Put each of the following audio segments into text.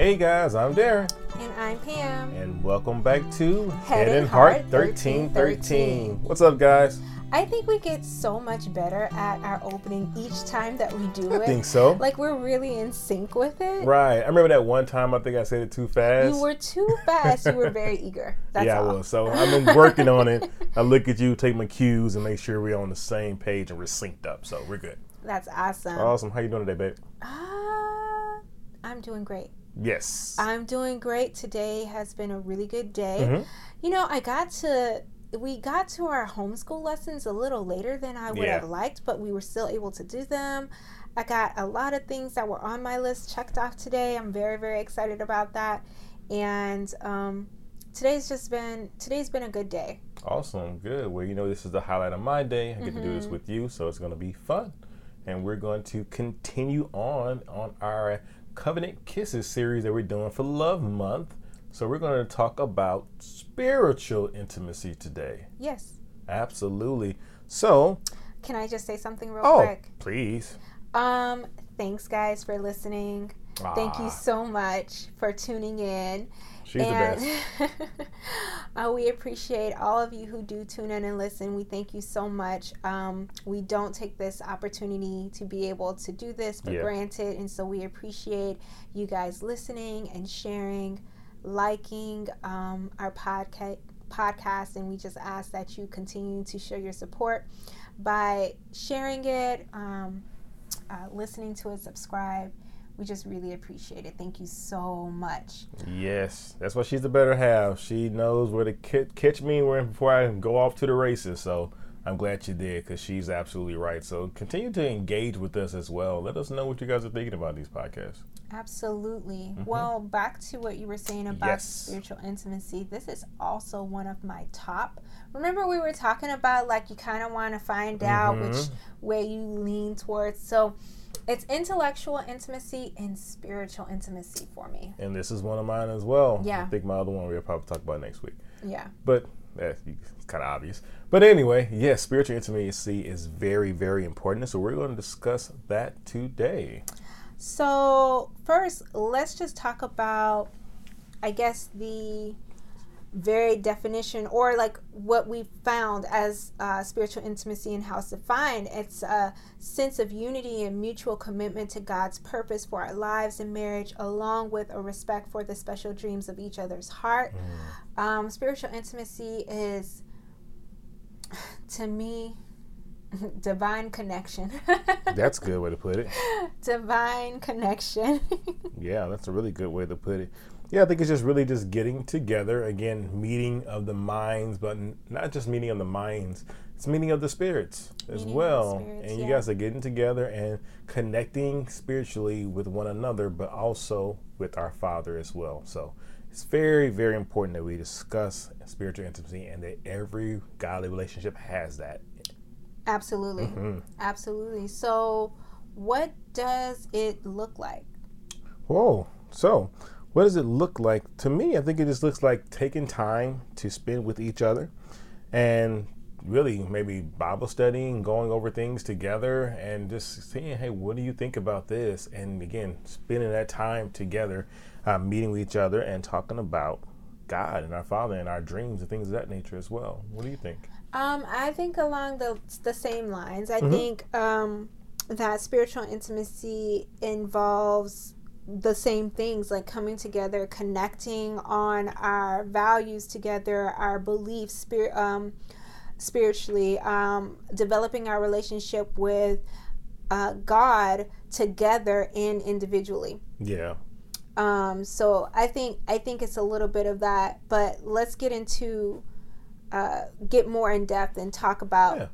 Hey guys, I'm Darren. And I'm Pam. And welcome back to Head, and Heart 1313. 1313. What's up, guys? I think we get so much better at our opening each time that we do it. I think so. Like we're really in sync with it. Right. I remember that one time I think I said it too fast. You were too fast. you were very eager. That's yeah, all. I was. So I've been working on it. I look at you, take my cues, and make sure we're on the same page and we're synced up. So we're good. That's awesome. Awesome. How you doing today, babe? Uh, I'm doing great. Yes. I'm doing great. Today has been a really good day. Mhm. You know, I got to we got to our homeschool lessons a little later than I would Yeah. have liked, but we were still able to do them. I got a lot of things that were on my list checked off today. I'm very very excited about that. And um today's just been today's been a good day. Awesome. Good. Well, you know, this is the highlight of my day. I get to do this Mm-hmm. with you, so it's going to be fun. And we're going to continue on on our Covenant Kisses series that we're doing for Love Month. So we're going to talk about spiritual intimacy today. Yes. Absolutely. So, Can I just say something real oh, quick? please. Um thanks guys for listening. Thank you Ah, so much for tuning in. She's the best. uh, we appreciate all of you who do tune in and listen. We thank you so much. Um, we don't take this opportunity to be able to do this for Yeah. granted, and so we appreciate you guys listening and sharing, liking um, our podcast. Podcast, and we just ask that you continue to show your support by sharing it, um, uh, listening to it, subscribe. We just really appreciate it. Thank you so much. Yes, that's why she's the better half. She knows where to catch me before I go off to the races. So I'm glad you did because she's absolutely right. So continue to engage with us as well. Let us know what you guys are thinking about these podcasts. Absolutely. Well, back to what you were saying about Mm-hmm. Yes. spiritual intimacy. This is also one of my top. Remember, we were talking about like you kind of want to find out which way you lean towards. So it's intellectual intimacy and spiritual intimacy for me. And this is one of mine as well. Yeah. I think my other one we'll probably talk about next week. Yeah. But eh, it's kind of obvious. But anyway, yes, spiritual intimacy is very, very important. So we're going to discuss that today. So, first, let's just talk about, I guess, the very definition or like what we found as uh, spiritual intimacy and how it's defined. It's a sense of unity and mutual commitment to God's purpose for our lives and marriage, along with a respect for the special dreams of each other's heart. Um, spiritual intimacy is, to me, divine connection. That's a good way to put it. divine connection. Yeah, that's a really good way to put it. Yeah, I think it's just really just getting together again, meeting of the minds, but not just meeting of the minds. It's meeting of the spirits as Meeting well. spirits, and you yeah. guys are getting together and connecting spiritually with one another, but also with our Father as well. So it's very, very important that we discuss spiritual intimacy and that every godly relationship has that. Absolutely. Mhm. Absolutely. So, what does it look like? Whoa. So, what does it look like? To me, I think it just looks like taking time to spend with each other and really maybe Bible studying, going over things together, and just saying, hey, what do you think about this? And again, spending that time together, uh, meeting with each other and talking about God and our Father and our dreams and things of that nature as well. What do you think? Um, I think along the the same lines. I Mhm. think um, that spiritual intimacy involves the same things like coming together, connecting on our values together, our beliefs, spirit, um, spiritually, um, developing our relationship with uh, God together and individually. Yeah. Um, so I think I think it's a little bit of that, but let's get into uh, get more in depth and talk about Yeah.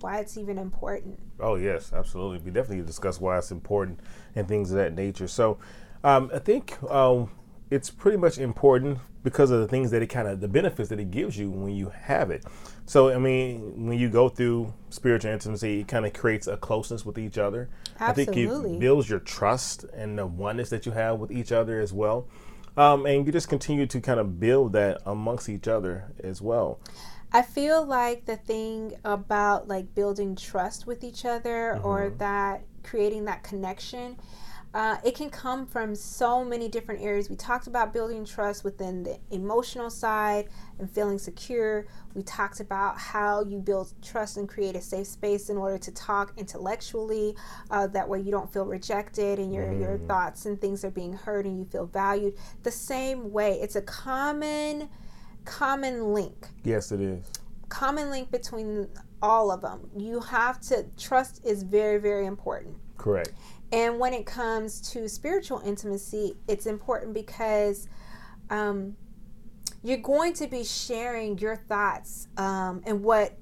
why it's even important. Oh yes, absolutely. We definitely discuss why it's important and things of that nature. So, um, I think um, it's pretty much important because of the things that it kind of the benefits that it gives you when you have it. So, I mean, when you go through spiritual intimacy, it kind of creates a closeness with each other. Absolutely. I think it builds your trust and the oneness that you have with each other as well. Um, and you just continue to kind of build that amongst each other as well. I feel like the thing about like building trust with each other or Mm-hmm. that creating that connection, Uh, it can come from so many different areas. We talked about building trust within the emotional side and feeling secure. We talked about how you build trust and create a safe space in order to talk intellectually. Uh, that way, you don't feel rejected and your, mm. your thoughts and things are being heard and you feel valued. The same way, it's a common, common link. Yes, it is. Common link between all of them. You have to, trust is very, very important. Correct. And when it comes to spiritual intimacy, it's important because um, you're going to be sharing your thoughts um, and what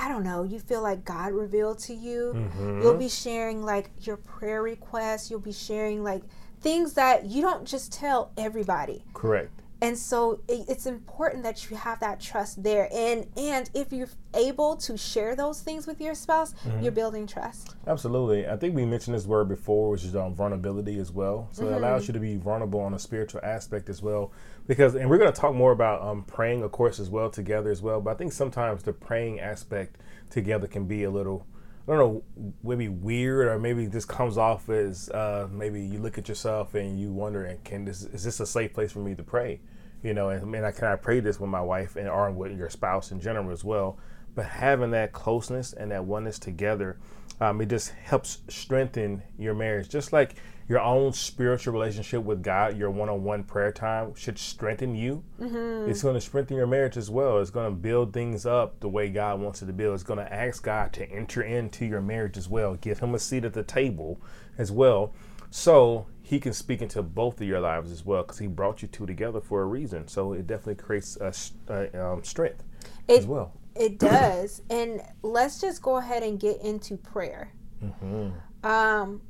I don't know, you feel like God revealed to you. Mm-hmm. You'll be sharing like your prayer requests. You'll be sharing like things that you don't just tell everybody. Correct and so it's important that you have that trust there. And and if you're able to share those things with your spouse mm-hmm. you're building trust. Absolutely. I think we mentioned this word before which is on vulnerability as well. So mm-hmm. it allows you to be vulnerable on a spiritual aspect as well. Because and we're going to talk more about um, praying of course as well together as well. But i think sometimes the praying aspect together can be a little I don't know, maybe weird, or maybe this comes off as uh, maybe you look at yourself and you wonder, and can this is this a safe place for me to pray? You know, and, and I can I pray this with my wife and or with your spouse in general as well. But having that closeness and that oneness together, um, it just helps strengthen your marriage. Just like your own spiritual relationship with God, your one-on-one prayer time should strengthen you. Mm-hmm. It's going to strengthen your marriage as well. It's going to build things up the way God wants it to build. It's going to ask God to enter into your marriage as well. Give Him a seat at the table as well, so He can speak into both of your lives as well. Because He brought you two together for a reason. So it definitely creates a, a um, strength it, as well. It does. and let's just go ahead and get into prayer. Mm-hmm. Um,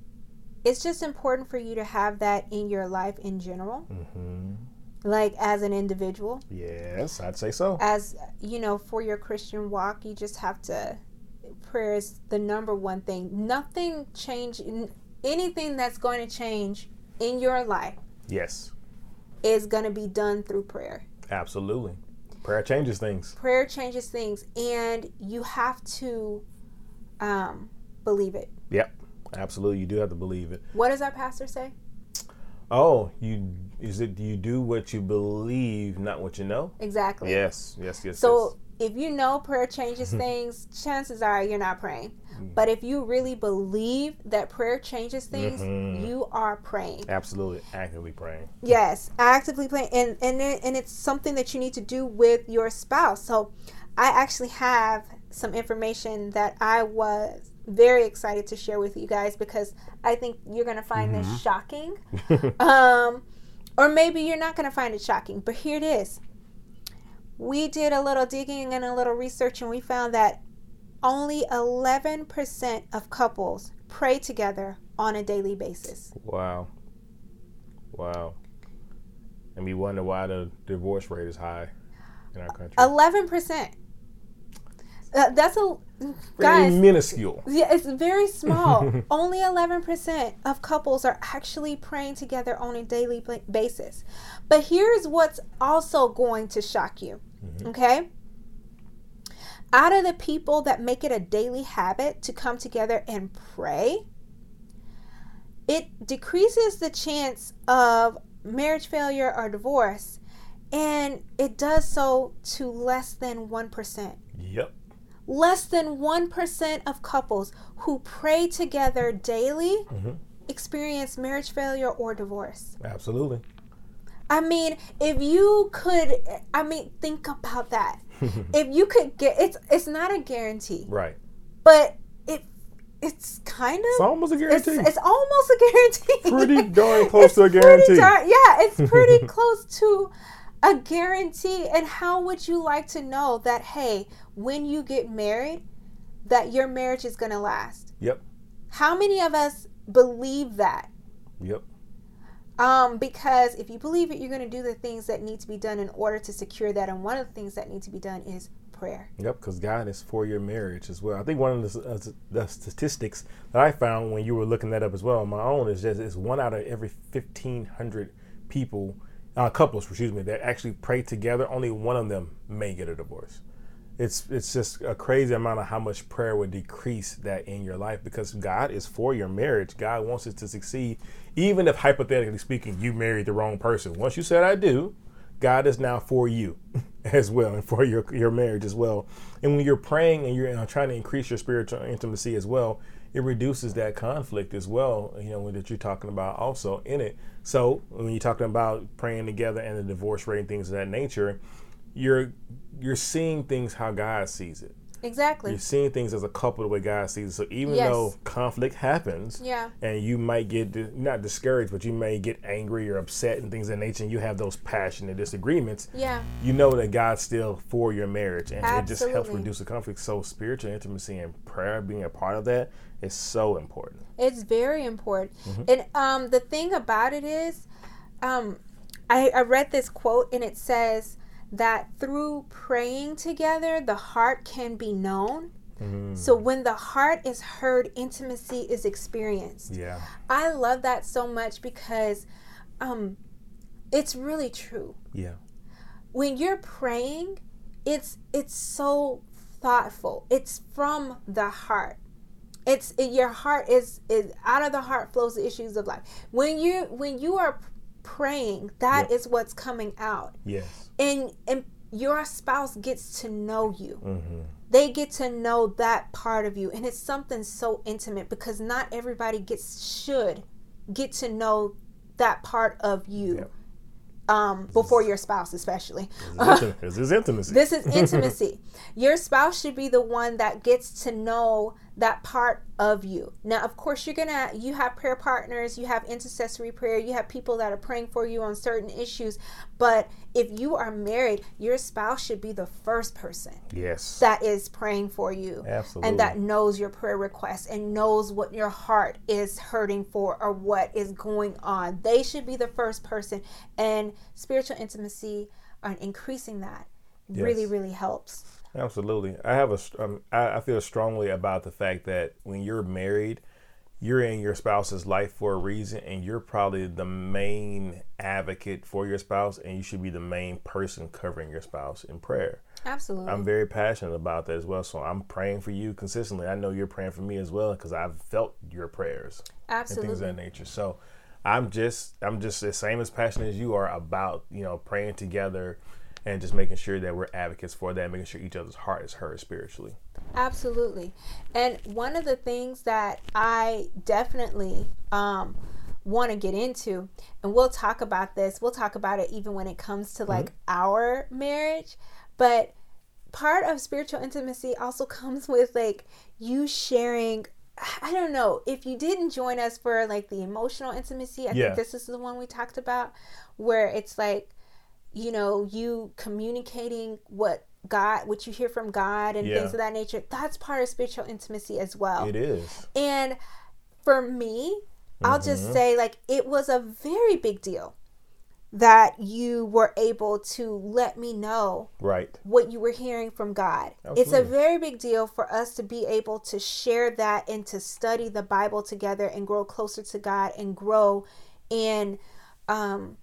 it's just important for you to have that in your life in general. Mm-hmm. Like as an individual. Yes, I'd say so. As you know, for your Christian walk, you just have to. Prayer is the number one thing. Nothing change. Anything that's going to change in your life. Yes. Is going to be done through prayer. Absolutely. Prayer changes things. Prayer changes things, and you have to um, believe it. Yep. Absolutely, you do have to believe it. What does our pastor say? Oh, you is it you do what you believe, not what you know? Exactly. Yes, yes, yes. So yes. if you know prayer changes things, chances are you're not praying. Mm. But if you really believe that prayer changes things, mm-hmm. you are praying. Absolutely, actively praying. Yes, actively praying, and and and it's something that you need to do with your spouse. So, I actually have some information that I was very excited to share with you guys because I think you're going to find mm-hmm. this shocking. um, or maybe you're not going to find it shocking, but here it is. We did a little digging and a little research, and we found that only 11% of couples pray together on a daily basis. Wow. Wow. And we wonder why the divorce rate is high in our country. 11%. Uh, that's a guys minuscule. Yeah, it's very small. Only eleven percent of couples are actually praying together on a daily basis. But here's what's also going to shock you. Mm-hmm. Okay. Out of the people that make it a daily habit to come together and pray, it decreases the chance of marriage failure or divorce, and it does so to less than 1%. Yep. Less than 1% of couples who pray together daily mm-hmm. experience marriage failure or divorce. Absolutely. I mean, if you could, I mean, think about that. if you could get, it's it's not a guarantee, right? But it it's kind of it's almost a guarantee. It's, it's almost a guarantee. Pretty darn close to a guarantee. Dar- yeah, it's pretty close to a guarantee. And how would you like to know that? Hey, when you get married that your marriage is going to last. Yep. How many of us believe that? Yep. Um, because if you believe it, you're going to do the things that need to be done in order to secure that. And one of the things that need to be done is prayer. Yep, because God is for your marriage as well. I think one of the, uh, the, statistics that I found when you were looking that up as well on my own is just it's one out of every 1,500 people, uh, couples, excuse me, that actually pray together, only one of them may get a divorce it's it's just a crazy amount of how much prayer would decrease that in your life because God is for your marriage. God wants it to succeed, even if hypothetically speaking, you married the wrong person. Once you said I do, God is now for you as well and for your your marriage as well. And when you're praying and you're trying to increase your spiritual intimacy as well, it reduces that conflict as well. You know that you're talking about also in it. So when you're talking about praying together and the divorce rate and things of that nature, you're you're seeing things how God sees it. Exactly. You're seeing things as a couple the way God sees it. So even Yes. though conflict happens, Yeah. and you might get not discouraged, but you may get angry or upset and things of that nature, and you have those passionate disagreements. Yeah. You know that God's still for your marriage, and it just helps reduce the conflict. So spiritual intimacy and prayer being a part of that is so important. It's very important. Mm-hmm. And um, the thing about it is, um, I, I read this quote and it says that through praying together, the heart can be known. Mm-hmm. So when the heart is heard, intimacy is experienced. Yeah, I love that so much because um, it's really true. yeah, When you're praying, it's it's so thoughtful. It's from the heart. It's it, your heart is is out of the heart flows the issues of life. When you when you are praying, that is Yep. what's coming out, yes, and and your spouse gets to know you. hmm They get to know that part of you, and it's something so intimate because not everybody gets should get to know that part of you. Yep. Um, before your spouse, especially. this is intimacy. This is intimacy. Your spouse should be the one that gets to know that part of you. Now, of course, you're gonna you have prayer partners, you have intercessory prayer, you have people that are praying for you on certain issues. But if you are married, your spouse should be the first person yes, that is praying for you absolutely. and that knows your prayer requests and knows what your heart is hurting for or what is going on. They should be the first person, and spiritual intimacy and increasing that really, really helps. Absolutely. I have a. Um, I, I feel strongly about the fact that when you're married, you're in your spouse's life for a reason, and you're probably the main advocate for your spouse, and you should be the main person covering your spouse in prayer. Absolutely. I'm very passionate about that as well. So I'm praying for you consistently. I know you're praying for me as well because I've felt your prayers and things of that nature. So I'm just I'm just the same as passionate as you are about you know praying together and just making sure that we're advocates for that, making sure each other's heart is heard spiritually. Absolutely. And one of the things that I definitely um, want to get into, and we'll talk about this, we'll talk about it even when it comes to like our marriage, but part of spiritual intimacy also comes with like you sharing. I don't know if you didn't join us for like the emotional intimacy. I Yeah. think this is the one we talked about, where it's like, you know, you communicating what God, what you hear from God and Yeah. things of that nature. That's part of spiritual intimacy as well. It is. And for me, I'll just say like it was a very big deal that you were able to let me know Right. what you were hearing from God. It's a very big deal for us to be able to share that and to study the Bible together and grow closer to God and grow in um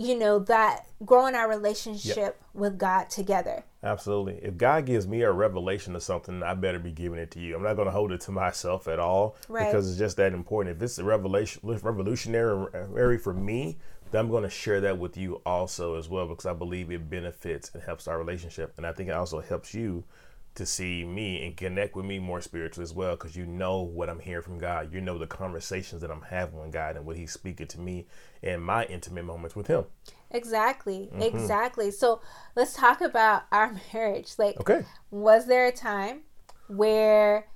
you know that growing our relationship with God together. Absolutely. If God gives me a revelation of something, I better be giving it to you. I'm not going to hold it to myself at all Right. because it's just that important. If it's a revelation, revolutionary for me, then I'm going to share that with you also as well because I believe it benefits and helps our relationship, and I think it also helps you to see me and connect with me more spiritually as well because you know what I'm hearing from God. You know the conversations that I'm having with God and what He's speaking to me in my intimate moments with Him. Exactly. Mm-hmm. Exactly. So let's talk about our marriage. Like Okay. was there a time where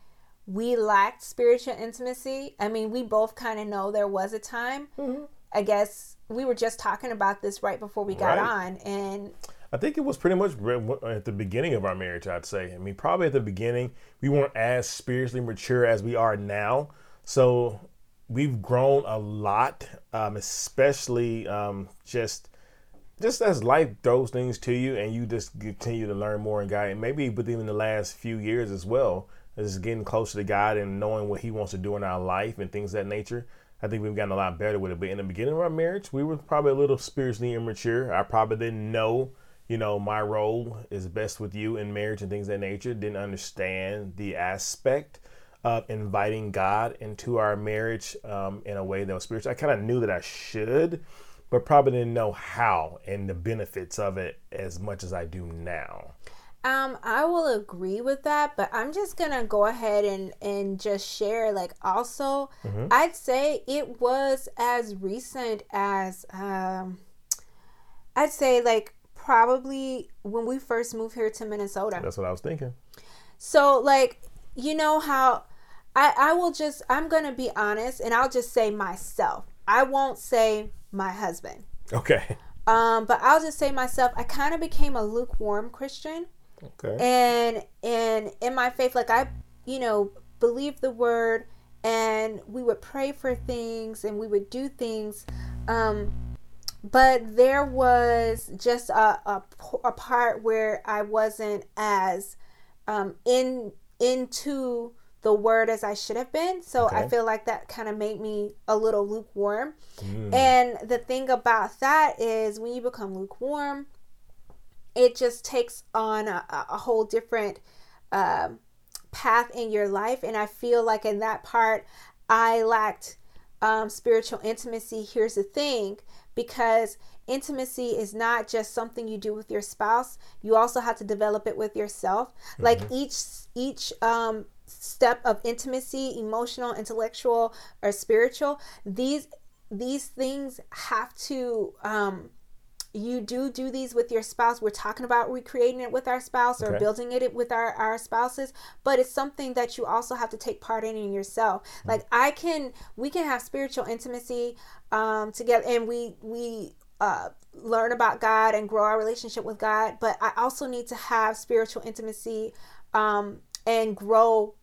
we lacked spiritual intimacy? I mean, we both kind of know there was a time. Mm-hmm. I guess we were just talking about this right before we got Right. on, and I think it was pretty much at the beginning of our marriage, I'd say. I mean, probably at the beginning, we weren't as spiritually mature as we are now. So we've grown a lot, um, especially um, just just as life throws things to you and you just continue to learn more in God. And maybe within the last few years as well, is getting closer to God and knowing what He wants to do in our life and things that nature. I think we've gotten a lot better with it. But in the beginning of our marriage, we were probably a little spiritually immature. I probably didn't know you know, my role is best with you in marriage and things of that nature. Didn't understand the aspect of inviting God into our marriage um, in a way that was spiritual. I kind of knew that I should, but probably didn't know how and the benefits of it as much as I do now. Um, I will agree with that, but I'm just gonna go ahead and and just share. Like, also, mm-hmm. I'd say it was as recent as um, I'd say like probably when we first moved here to Minnesota. That's what I was thinking. So, like, you know how I I will just I'm gonna be honest, and I'll just say myself. I won't say my husband. Okay. Um, but I'll just say myself. I kind of became a lukewarm Christian. Okay. And and in my faith, like I, you know, believe the word, and we would pray for things, and we would do things. Um, but there was just a, a, a part where I wasn't as um, in into the word as I should have been. So okay. I feel like that kind of made me a little lukewarm. Mm. And the thing about that is when you become lukewarm, it just takes on a, a whole different um, path in your life. And I feel like in that part, I lacked um, spiritual intimacy. Here's the thing because intimacy is not just something you do with your spouse you also have to develop it with yourself mm-hmm. like each each um step of intimacy emotional intellectual or spiritual these these things have to um you do do these with your spouse we're talking about recreating it with our spouse or okay. building it with our, our spouses but it's something that you also have to take part in in yourself mm-hmm. like i can we can have spiritual intimacy um together and we we uh learn about god and grow our relationship with god but i also need to have spiritual intimacy um and grow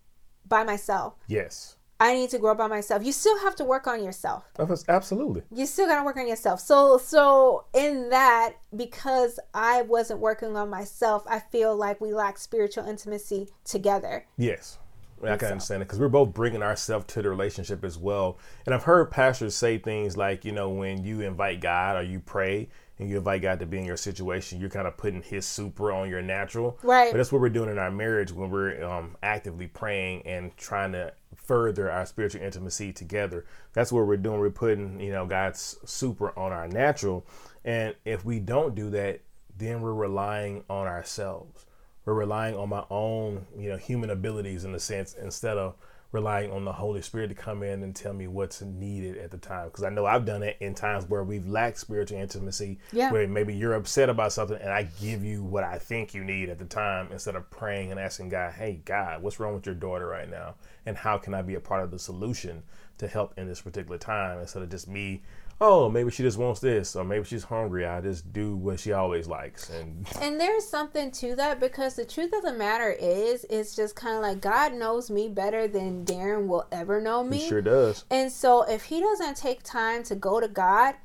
by myself yes I need to grow by myself. You still have to work on yourself. Absolutely. You still got to work on yourself. So so in that because I wasn't working on myself, I feel like we lack spiritual intimacy together. Yes. I, mean, I can so. understand it because we're both bringing ourselves to the relationship as well. And I've heard pastors say things like, you know, when you invite God or you pray, and you invite God to be in your situation, you're kind of putting His super on your natural. Right. But that's what we're doing in our marriage when we're um, actively praying and trying to further our spiritual intimacy together. That's what we're doing. We're putting, you know, God's super on our natural. And if we don't do that, then we're relying on ourselves. We're relying on my own, you know, human abilities in a sense instead of relying on the Holy Spirit to come in and tell me what's needed at the time. Because I know I've done it in times where we've lacked spiritual intimacy, yeah. where maybe you're upset about something and I give you what I think you need at the time instead of praying and asking God, hey, God, what's wrong with your daughter right now? And how can I be a part of the solution to help in this particular time instead of just me oh, maybe she just wants this, or maybe she's hungry. I just do what she always likes, and and there's something to that because the truth of the matter is, it's just kind of like God knows me better than Darren will ever know me. He sure does. And so if he doesn't take time to go to God,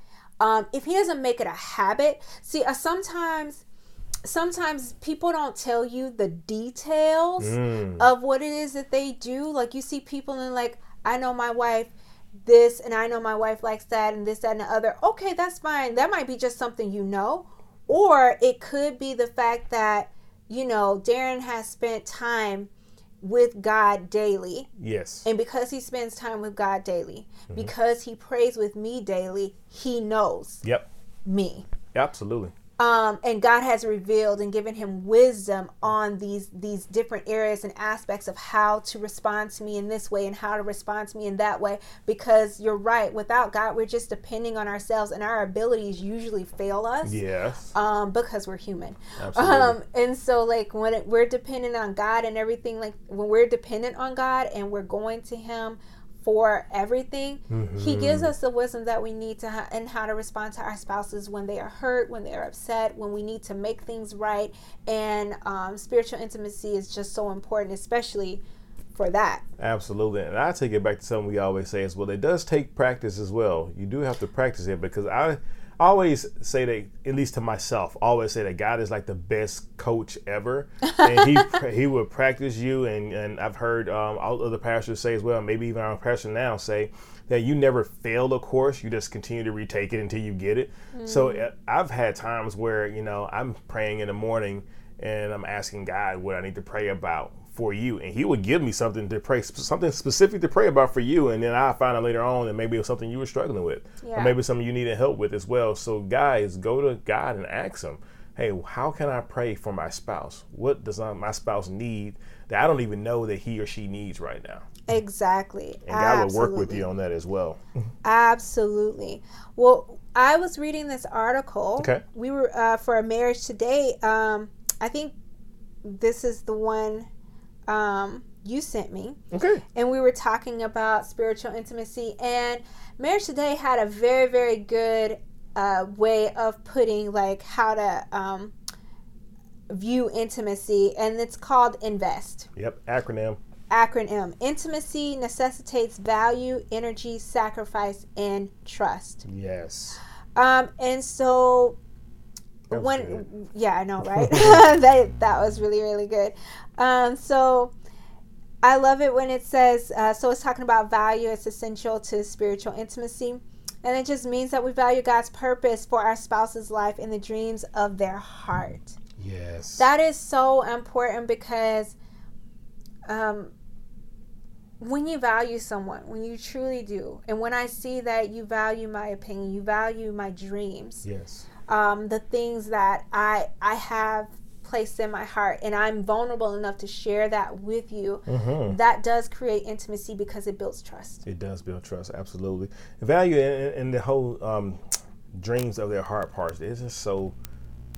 um, if he doesn't make it a habit, see, uh, sometimes sometimes people don't tell you the details mm. of what it is that they do. Like you see people and like, I know my wife this and I know my wife likes that and this, that, and the other. Okay, that's fine. That might be just something you know. Or it could be the fact that, you know, Darren has spent time with God daily. Yes. And because he spends time with God daily, mm-hmm. because he prays with me daily, he knows. Yep. Me. Absolutely um, and God has revealed and given him wisdom on these these different areas and aspects of how to respond to me in this way and how to respond to me in that way. Because you're right, without God, we're just depending on ourselves, and our abilities usually fail us. Yes. Um, because we're human. Absolutely. Um, and so like when it, we're dependent on God and everything, like when we're dependent on God and we're going to Him for everything. Mm-hmm. He gives us the wisdom that we need to ha- and how to respond to our spouses when they are hurt, when they are upset, when we need to make things right. And um, spiritual intimacy is just so important, especially for that. Absolutely. And I take it back to something we always say as well. It does take practice as well. You do have to practice it because I I always say that, at least to myself, always say that God is like the best coach ever, and He He will practice you. And, and I've heard um, other pastors say as well, maybe even our pastor now say that you never fail a course. You just continue to retake it until you get it. Mm. So uh, I've had times where you know I'm praying in the morning and I'm asking God what I need to pray about for you, and He would give me something to pray, something specific to pray about for you, and then I find out later on that maybe it was something you were struggling with, yeah. or maybe something you needed help with as well. So guys, go to God and ask Him, "Hey, how can I pray for my spouse? What does my spouse need that I don't even know that he or she needs right now?" Exactly. And God Absolutely. will work with you on that as well. Absolutely. Well, I was reading this article. Okay. We were uh, for a marriage today. Um, I think this is the one um, you sent me. Okay. And we were talking about spiritual intimacy. And Marriage Today had a very, very good uh, way of putting like how to um, view intimacy, and it's called INVEST. Yep, acronym. Acronym Intimacy necessitates value, energy, sacrifice, and trust. Yes. Um, and so when good. yeah i know right? That, that was really really good. Um, so i love it when it says uh, so it's talking about value it's essential to spiritual intimacy. And it just means that we value god's purpose for our spouse's life and the dreams of their heart. Yes. That is so important because um, when you value someone, when you truly do, and when I see that you value my opinion, you value my dreams, yes, um, the things that I I have placed in my heart and I'm vulnerable enough to share that with you, mm-hmm. that does create intimacy because it builds trust. It does build trust, absolutely. Value in the whole um, dreams of their heart parts is just so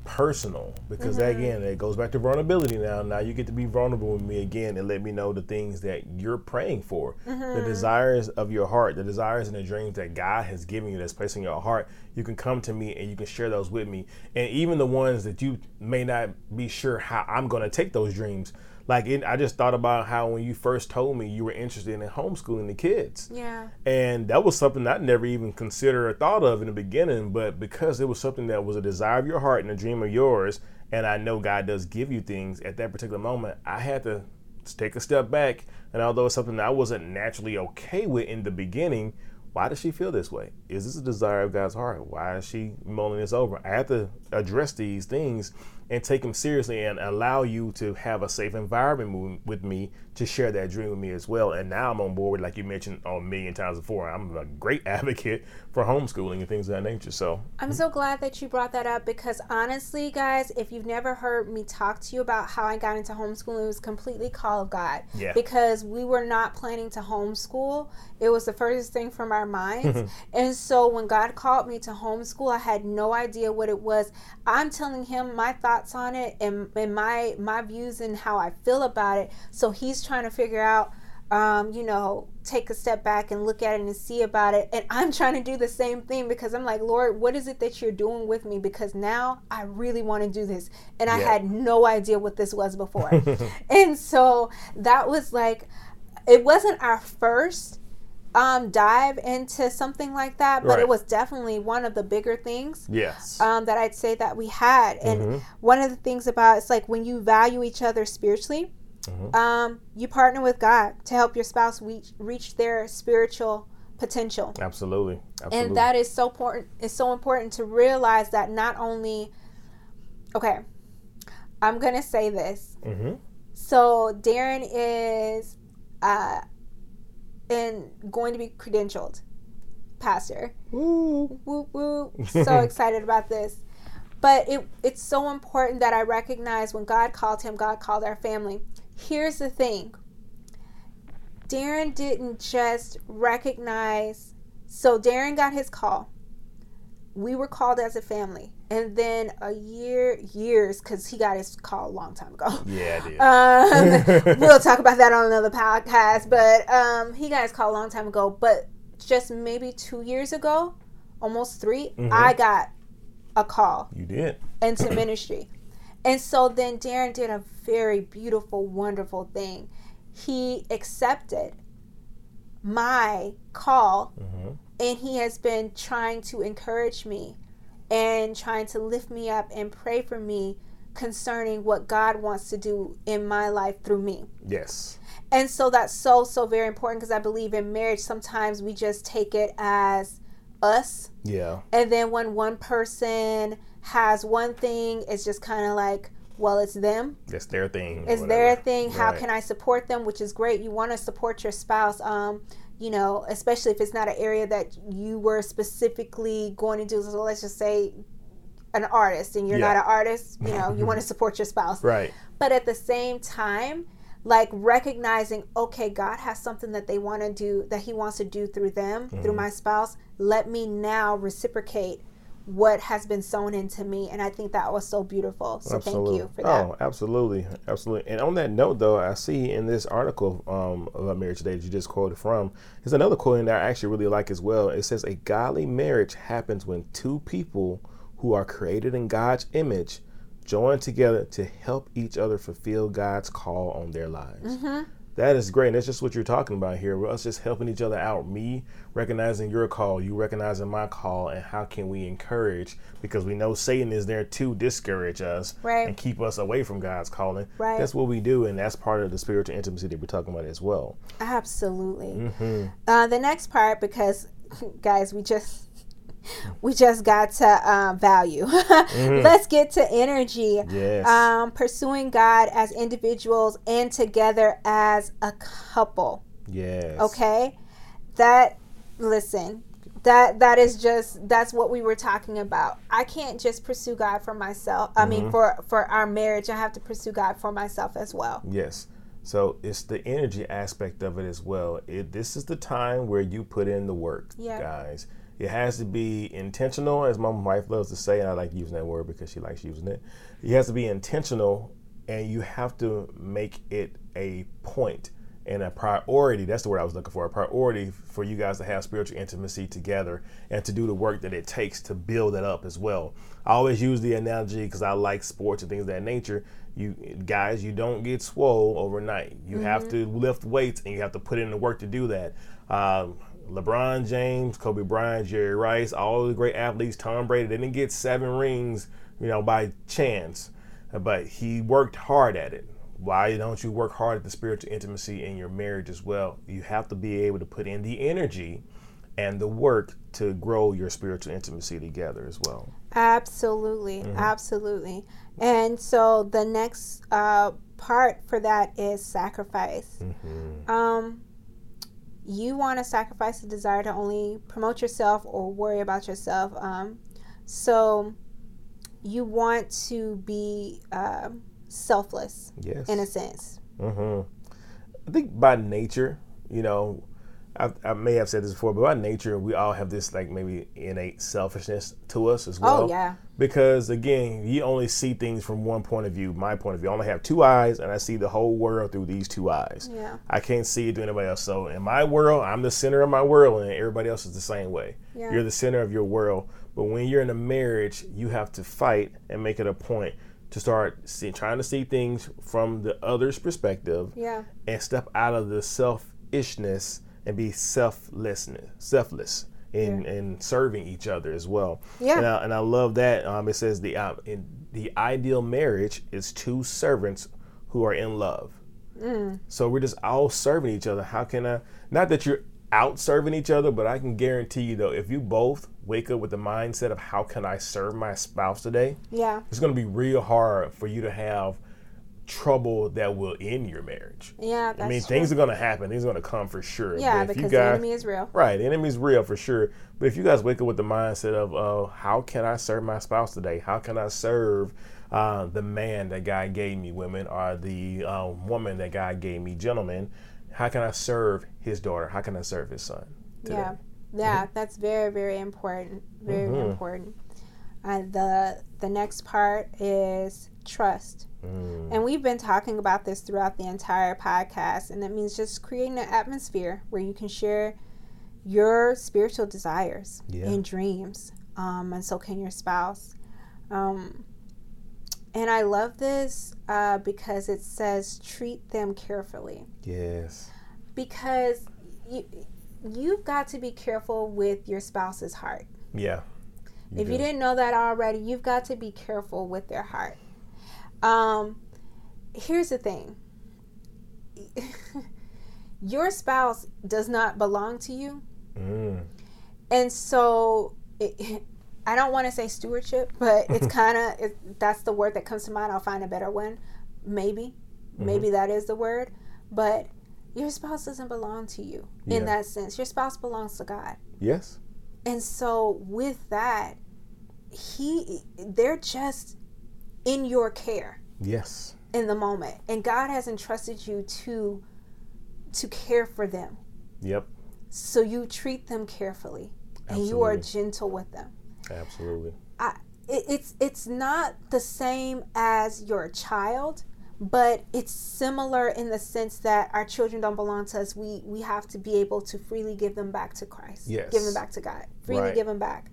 personal because mm-hmm. again it goes back to vulnerability now now you get to be vulnerable with me again and let me know the things that you're praying for mm-hmm. the desires of your heart the desires and the dreams that god has given you that's placed in your heart you can come to me and you can share those with me and even the ones that you may not be sure how i'm going to take those dreams like it, I just thought about how when you first told me you were interested in homeschooling the kids. Yeah. And that was something I never even considered or thought of in the beginning, but because it was something that was a desire of your heart and a dream of yours, and I know God does give you things at that particular moment, I had to take a step back. And although it's something that I wasn't naturally okay with in the beginning, why does she feel this way? Is this a desire of God's heart? Why is she mulling this over? I have to address these things and take them seriously and allow you to have a safe environment with me to share that dream with me as well. And now I'm on board, like you mentioned a million times before. I'm a great advocate for homeschooling and things of that nature. So I'm so glad that you brought that up because honestly, guys, if you've never heard me talk to you about how I got into homeschooling, it was completely call of God. Yeah. Because we were not planning to homeschool. It was the furthest thing from our minds. and so when God called me to homeschool, I had no idea what it was. I'm telling him my thoughts on it and, and my my views and how I feel about it. So he's trying to figure out um, you know, take a step back and look at it and see about it. And I'm trying to do the same thing because I'm like, Lord, what is it that you're doing with me? Because now I really want to do this. And I had no idea what this was before. and so that was like, it wasn't our first um, dive into something like that, but right. it was definitely one of the bigger things. Yes. Um, that I'd say that we had. And mm-hmm. one of the things about it's like when you value each other spiritually, Mm-hmm. Um, you partner with God to help your spouse reach, reach their spiritual potential. Absolutely. Absolutely. And that is so important. It's so important to realize that not only, okay, I'm gonna say this. Mm-hmm. So Darren is, uh, in going to be credentialed pastor. Woo woo woo! So excited about this. But it, it's so important that I recognize when God called him, God called our family. Here's the thing Darren didn't just recognize, so Darren got his call. We were called as a family. And then a year, years, because he got his call a long time ago. Yeah. Um, we'll talk about that on another podcast. But um, he got his call a long time ago. But just maybe two years ago, almost 3 mm-hmm. I got a call. You did. Into ministry. And so then Darren did a very beautiful, wonderful thing. He accepted my call mm-hmm. and he has been trying to encourage me and trying to lift me up and pray for me concerning what God wants to do in my life through me. Yes. And so that's so, so very important because I believe in marriage, sometimes we just take it as us. Yeah. And then when one person has one thing, it's just kind of like, well, it's them. It's their thing. It's whatever. their thing. How can I support them? Which is great. You want to support your spouse. Um, you know, especially if it's not an area that you were specifically going to do. So let's just say an artist and you're Yeah. not an artist, you know, you want to support your spouse. Right. But at the same time, like recognizing, okay, God has something that they want to do, that He wants to do through them, through mm-hmm. my spouse. Let me now reciprocate what has been sown into me. And I think that was so beautiful. So thank you for that. Oh, absolutely, absolutely. And on that note, though, I see in this article um, about marriage today that you just quoted from, there's another quote in there I actually really like as well. It says, "A godly marriage happens when two people who are created in God's image join together to help each other fulfill God's call on their lives." That is great. And that's just what you're talking about here. We're us just helping each other out. Me recognizing your call, you recognizing my call, and how can we encourage? Because we know Satan is there to discourage us Right. and keep us away from God's calling. Right. That's what we do, and that's part of the spiritual intimacy that we're talking about as well. Absolutely. Mm-hmm. Uh, the next part, because guys, we just we just got to um, value. Let's get to energy. Mm-hmm. Yes. Um, pursuing God as individuals and together as a couple. yes. Okay, that listen. That that is just that's what we were talking about. I can't just pursue God for myself. I Mm-hmm. mean, for for our marriage, I have to pursue God for myself as well. Yes. So it's the energy aspect of it as well. It, this is the time where you put in the work, guys. It has to be intentional, as my wife loves to say, and I like using that word because she likes using it. It has to be intentional, and you have to make it a point and a priority. That's the word I was looking for. A priority for you guys to have spiritual intimacy together and to do the work that it takes to build it up as well. I always use the analogy because I like sports and things of that nature. You guys, you don't get swole overnight. You have to lift weights and you have to put in the work to do that. Um, LeBron James, Kobe Bryant, Jerry Rice, all the great athletes, Tom Brady, they didn't get seven rings, you know, by chance, but he worked hard at it. Why don't you work hard at the spiritual intimacy in your marriage as well? You have to be able to put in the energy and the work to grow your spiritual intimacy together as well. Absolutely, Mm-hmm. absolutely. And so the next uh, part for that is sacrifice. Mm-hmm. Um, you want to sacrifice the desire to only promote yourself or worry about yourself. Um, so you want to be um selfless Yes. in a sense. hmm I think by nature, you know, I, I may have said this before, but by nature, we all have this like maybe innate selfishness to us as oh, well. oh yeah, Because again, you only see things from one point of view. My point of view, I only have two eyes, and I see the whole world through these two eyes. yeah, I can't see it through anybody else. So in my world, I'm the center of my world, and everybody else is the same way. Yeah. You're the center of your world. But when you're in a marriage, you have to fight and make it a point to start see, trying to see things from the other's perspective yeah, and step out of the selfishness and be selflessness, selfless in, in serving each other as well. Yeah. And I, and I love that. Um, it says the uh, in, the ideal marriage is two servants who are in love. So we're just all serving each other. How can I? Not that you're out serving each other, but I can guarantee you though, if you both wake up with the mindset of how can I serve my spouse today, yeah, it's going to be real hard for you to have trouble that will end your marriage. yeah. That's I mean, true. things are going to happen. Things are going to come for sure. yeah, But if because you the enemy is real. Right, the enemy's real for sure. But if you guys wake up with the mindset of, uh, how can I serve my spouse today? How can I serve uh, the man that God gave me, women, or the uh, woman that God gave me, gentlemen? How can I serve his daughter? How can I serve his son? today? Yeah, yeah, that's very, very important. Very, Mhm. important. The the next part is trust, Mm, and we've been talking about this throughout the entire podcast, and it means just creating an atmosphere where you can share your spiritual desires Yeah. and dreams, um, and so can your spouse. Um, and I love this uh, because it says treat them carefully yes. because you you've got to be careful with your spouse's heart. Yeah. if do. you didn't know that already, you've got to be careful with their heart. Um, here's the thing. Your spouse does not belong to you. Mm. And so it, I don't want to say stewardship, but it's kind of it, that's the word that comes to mind. I'll find a better one. Maybe, Mm-hmm. maybe that is the word, but your spouse doesn't belong to you in that sense. Your spouse belongs to God. Yes. And so with that, he they're just in your care Yes. in the moment. And God has entrusted you to to care for them. Yep. So you treat them carefully and you are gentle with them. Absolutely. I, it, it's it's not the same as your child, but it's similar in the sense that our children don't belong to us. We we have to be able to freely give them back to Christ. Yes. Give them back to God. Freely Right. give them back.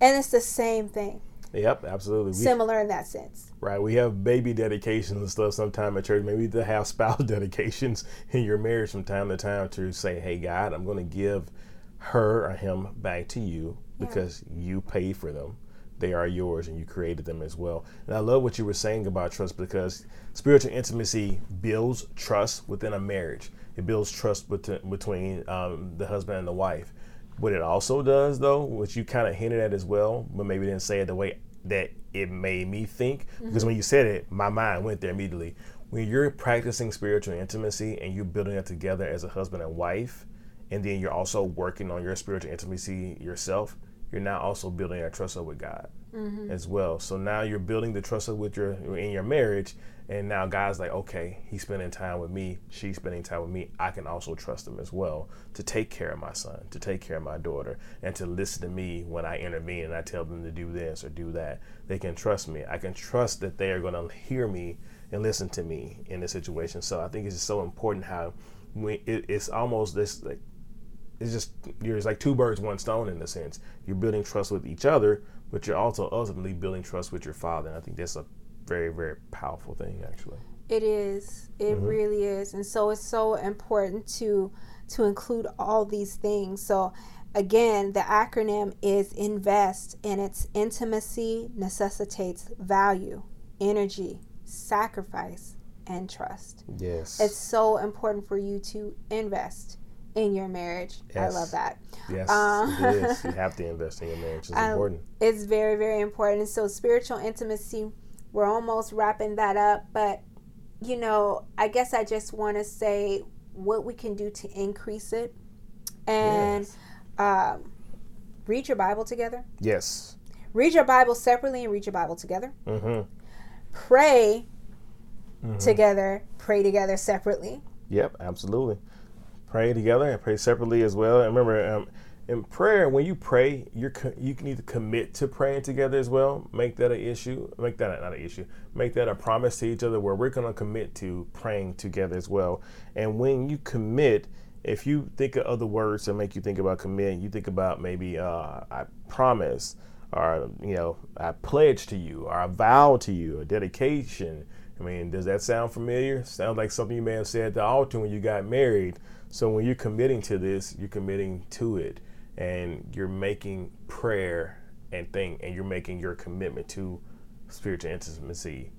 And it's the same thing. Yep. Absolutely. We, Similar in that sense. right. We have baby dedications and stuff sometime at church. Maybe to have spouse dedications in your marriage from time to time to say, "Hey, God, I'm going to give her or him back to you because you paid for them." They are yours and you created them as well. And I love what you were saying about trust because spiritual intimacy builds trust within a marriage. It builds trust bet- between um, the husband and the wife. What it also does, though, which you kind of hinted at as well, but maybe didn't say it the way that it made me think, because when mm-hmm. you said it, my mind went there immediately. When you're practicing spiritual intimacy and you're building it together as a husband and wife, and then you're also working on your spiritual intimacy yourself, you're now also building that trust up with God mm-hmm. as well. So now you're building the trust up with your in your marriage, and now God's like, okay, he's spending time with me, she's spending time with me. I can also trust him as well to take care of my son, to take care of my daughter, and to listen to me when I intervene and I tell them to do this or do that. They can trust me. I can trust that they are going to hear me and listen to me in this situation. So I think it's just so important how we, it, it's almost this like it's just you're it's like two birds, one stone in a sense. You're building trust with each other, but you're also ultimately building trust with your father. And I think that's a very, very powerful thing, actually. It is. It Mm-hmm. really is. And so it's so important to to include all these things. So again, the acronym is invest and its intimacy necessitates value, energy, sacrifice, and trust. Yes. It's so important for you to invest in your marriage. I love that. yes, uh, it is. You have to invest in your marriage. It's I- important. It's very, very important. So, spiritual intimacy, we're almost wrapping that up. But, you know, I guess I just want to say what we can do to increase it and Yes. um, read your Bible together. Yes. Read your Bible separately and read your Bible together. Mm-hmm. Pray Mhm. together, pray together separately. Yep, absolutely. Pray together and pray separately as well. And remember, um, in prayer, when you pray, you're co- you need to commit to praying together as well. Make that an issue. Make that not an issue. Make that a promise to each other where we're going to commit to praying together as well. And when you commit, if you think of other words that make you think about commit, you think about maybe uh, I promise, or you know, I pledge to you, or I vow to you, a dedication. I mean, does that sound familiar? Sounds like something you may have said at the altar when you got married. So when you're committing to this, you're committing to it, and you're making prayer and thing, and you're making your commitment to spiritual intimacy.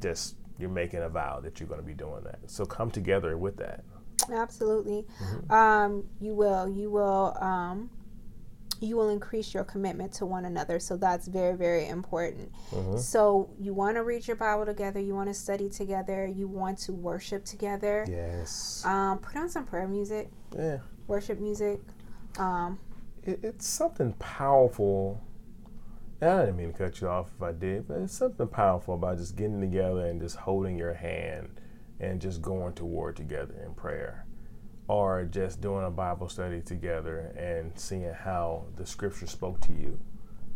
Just you're making a vow that you're going to be doing that. So come together with that. Absolutely. Mm-hmm. Um, you will. You will. Um, you will increase your commitment to one another. So that's very, very important. Mhm. So you want to read your Bible together. You want to study together. You want to worship together. Yes. Um, put on some prayer music, Yeah. worship music. Um, it, it's something powerful. And I didn't mean to cut you off if I did, but it's something powerful about just getting together and just holding your hand and just going to war together in prayer. Or just doing a Bible study together and seeing how the scripture spoke to you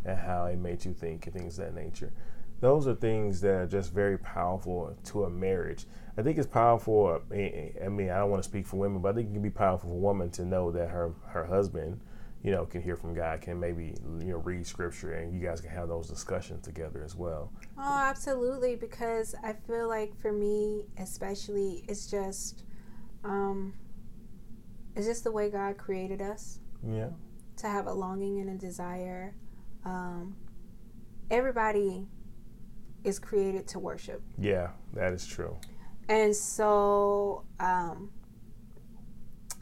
and how it made you think and things of that nature. Those are things that are just very powerful to a marriage. I think it's powerful. I mean, I don't want to speak for women, but I think it can be powerful for a woman to know that her her husband, you know, can hear from God, can maybe you know read scripture, and you guys can have those discussions together as well. oh, absolutely. Because I feel like for me, especially, it's just, um, it's just the way God created us. Yeah. to have a longing and a desire. Um, everybody is created to worship. Yeah, that is true. And so, um,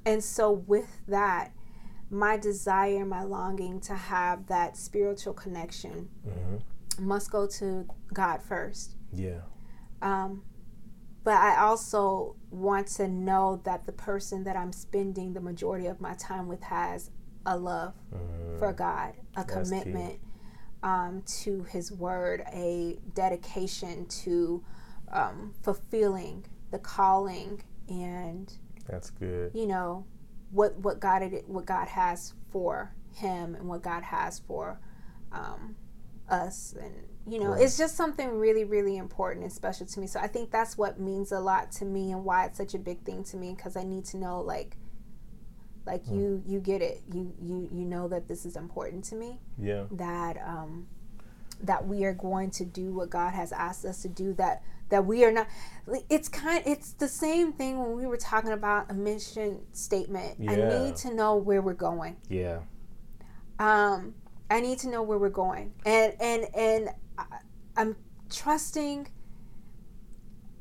and so with that, my desire, my longing to have that spiritual connection Mm-hmm. must go to God first. Yeah. Um, but I also want to know that the person that I'm spending the majority of my time with has a love Mhm. for God, a That's commitment um, to His Word, a dedication to um, fulfilling the calling, and That's good. you know what what God it, what God has for him and what God has for um, us, and you know Right. it's just something really really important and special to me. So I think that's what means a lot to me and why it's such a big thing to me because I need to know like like Hmm. you you get it you you you know that this is important to me Yeah. that um that we are going to do what God has asked us to do that that we are not it's kind it's the same thing when we were talking about a mission statement yeah. I need to know where we're going Yeah. um I need to know where we're going and and and I'm trusting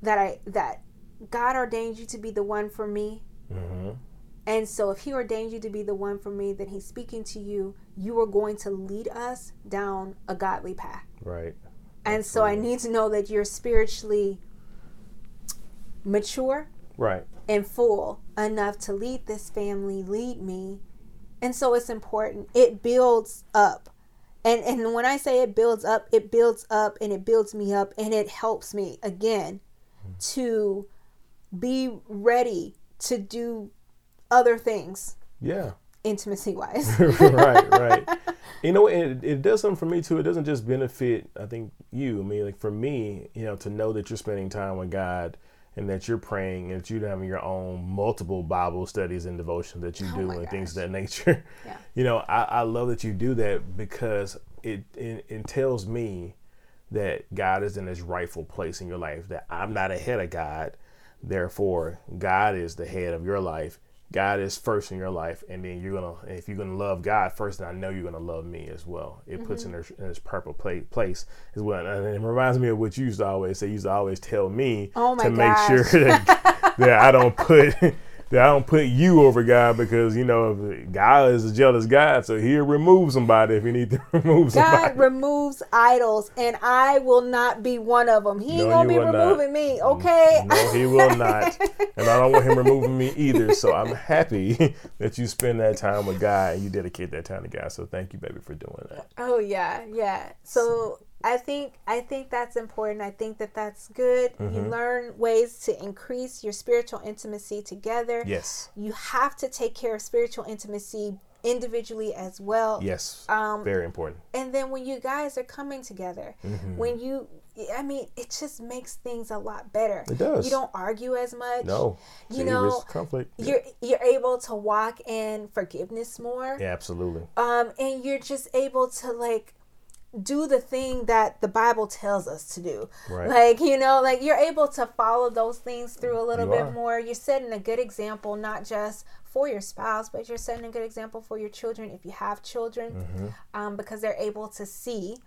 that I that God ordained you to be the one for me Mm-hmm. and so, if He ordained you to be the one for me, then He's speaking to you. You are going to lead us down a godly path. Right. And so, I need to know that you're spiritually mature Right. and full enough to lead this family, lead me. And so, it's important. It builds up. And, and when I say it builds up, it builds up and it builds me up and it helps me again hmm. to be ready to do other things Yeah. intimacy wise. right, right. You know, it, it does something for me too. It doesn't just benefit, I think, you. I mean, like for me, you know, to know that you're spending time with God and that you're praying and that you're having your own multiple Bible studies and devotions that you Oh do and things of that nature. Yeah. You know, I, I love that you do that because it, it, it tells me that God is in his rightful place in your life, that I'm not ahead of God. Therefore, God is the head of your life. God is first in your life, and then you're gonna. If you're gonna love God first, then I know you're gonna love me as well. It puts Mm-hmm. in, this, in his purple pla- place as well, and it reminds me of what you used to always say. You used to always tell me Oh to make sure that, that I don't put that I don't put you over God because you know God is a jealous God, so He'll remove somebody if He need to remove somebody. God removes idols, and I will not be one of them. He ain't No, gonna be will not. removing me, mm, okay? No, he will not. And I don't want him removing me either. So I'm happy that you spend that time with God and you dedicate that time to God. So thank you, baby, for doing that. oh yeah, yeah. So I think I think that's important. I think that that's good. You Mm-hmm. learn ways to increase your spiritual intimacy together. Yes. You have to take care of spiritual intimacy individually as well. Yes. Um, Very important. and then when you guys are coming together Mm-hmm. when you i mean it just makes things a lot better It does. you don't argue as much No. you See, know conflict. you're you're able to walk in forgiveness more Yeah, absolutely. um and you're just able to like do the thing that the bible tells us to do Right. like you know like you're able to follow those things through a little You bit are. more you're setting a good example not just for your spouse but you're setting a good example for your children if you have children Mm-hmm. um, because they're able to see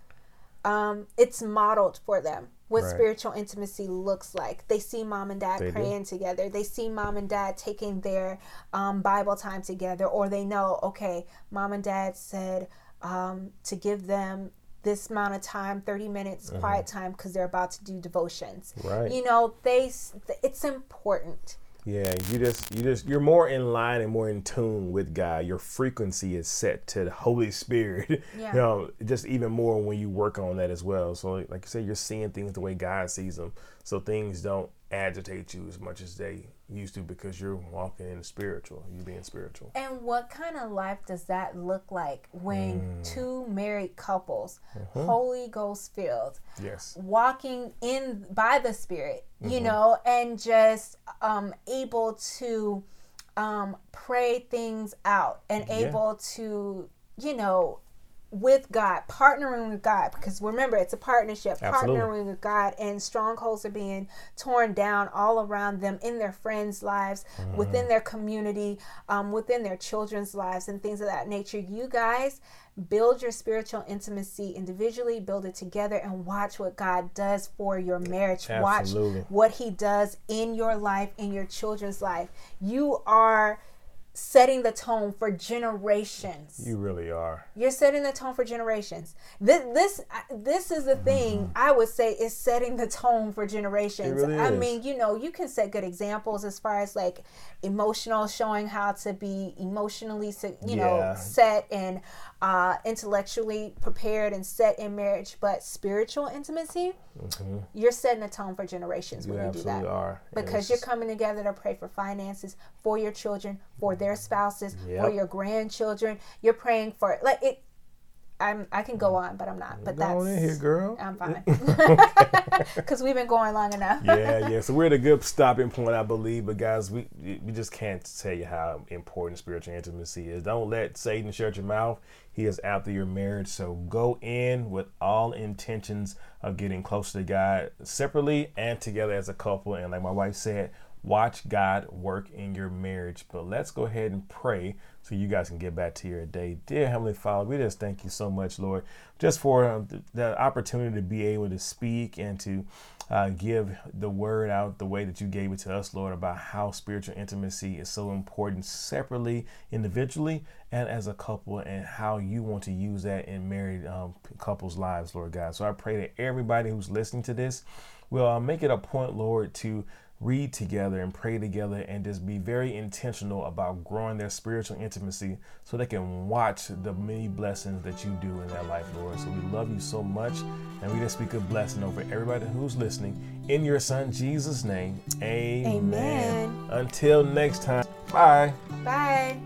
um, it's modeled for them what Right. spiritual intimacy looks like. They see mom and dad They do. praying together. They see mom and dad taking their um, Bible time together, or they know, okay, mom and dad said um, to give them this amount of time 30 minutes quiet time because they're about to do devotions Mm-hmm. Right. you know they it's important Yeah, you just you just you're more in line and more in tune with God. Your frequency is set to the Holy Spirit. Yeah. You know, just even more when you work on that as well. So like like you said, you're seeing things the way God sees them. So things don't agitate you as much as they used to because you're walking in the spiritual. You being spiritual. And what kind of life does that look like when Mm. two married couples, Mm-hmm. Holy Ghost filled, Yes. walking in by the Spirit, you Mm-hmm. know, and just um, able to um, pray things out and Yeah. able to, you know, with God, partnering with God, because remember, it's a partnership, Absolutely. partnering with God, and strongholds are being torn down all around them in their friends' lives, Mm-hmm. within their community, um, within their children's lives, and things of that nature. You guys build your spiritual intimacy individually, build it together, and watch what God does for your marriage. Absolutely. Watch what He does in your life, in your children's life. You are setting the tone for generations. You really are. You're setting the tone for generations. This this this is the thing I would say is setting the tone for generations. Mm-hmm. Really I is. mean, you know, you can set good examples as far as like emotional, showing how to be emotionally, you know, Yeah. set and uh, intellectually prepared and set in marriage. But spiritual intimacy, you're setting a tone for generations Mm-hmm. You when you do that are. Because you're coming together to pray for finances for your children, for their spouses, for your grandchildren. You're praying for like it. I'm I can go on, but I'm not. But Go that's in here, girl. I'm fine because we've been going long enough. yeah, yeah. So we're at a good stopping point, I believe. But guys, we we just can't tell you how important spiritual intimacy is. Don't let Satan shut your mouth. He is after your marriage. So go in with all intentions of getting closer to God separately and together as a couple. And like my wife said, watch God work in your marriage. But let's go ahead and pray so you guys can get back to your day. Dear Heavenly Father, we just thank you so much, Lord, just for um, th- the opportunity to be able to speak and to uh, give the word out the way that you gave it to us, Lord, about how spiritual intimacy is so important separately, individually, and as a couple, and how you want to use that in married um, couples' lives, Lord God. So I pray that everybody who's listening to this will uh, make it a point, Lord, to read together and pray together and just be very intentional about growing their spiritual intimacy so they can watch the many blessings that you do in their life, Lord. So we love you so much and we just speak a blessing over everybody who's listening. In your son Jesus' name, amen. Amen. Until next time, bye. Bye.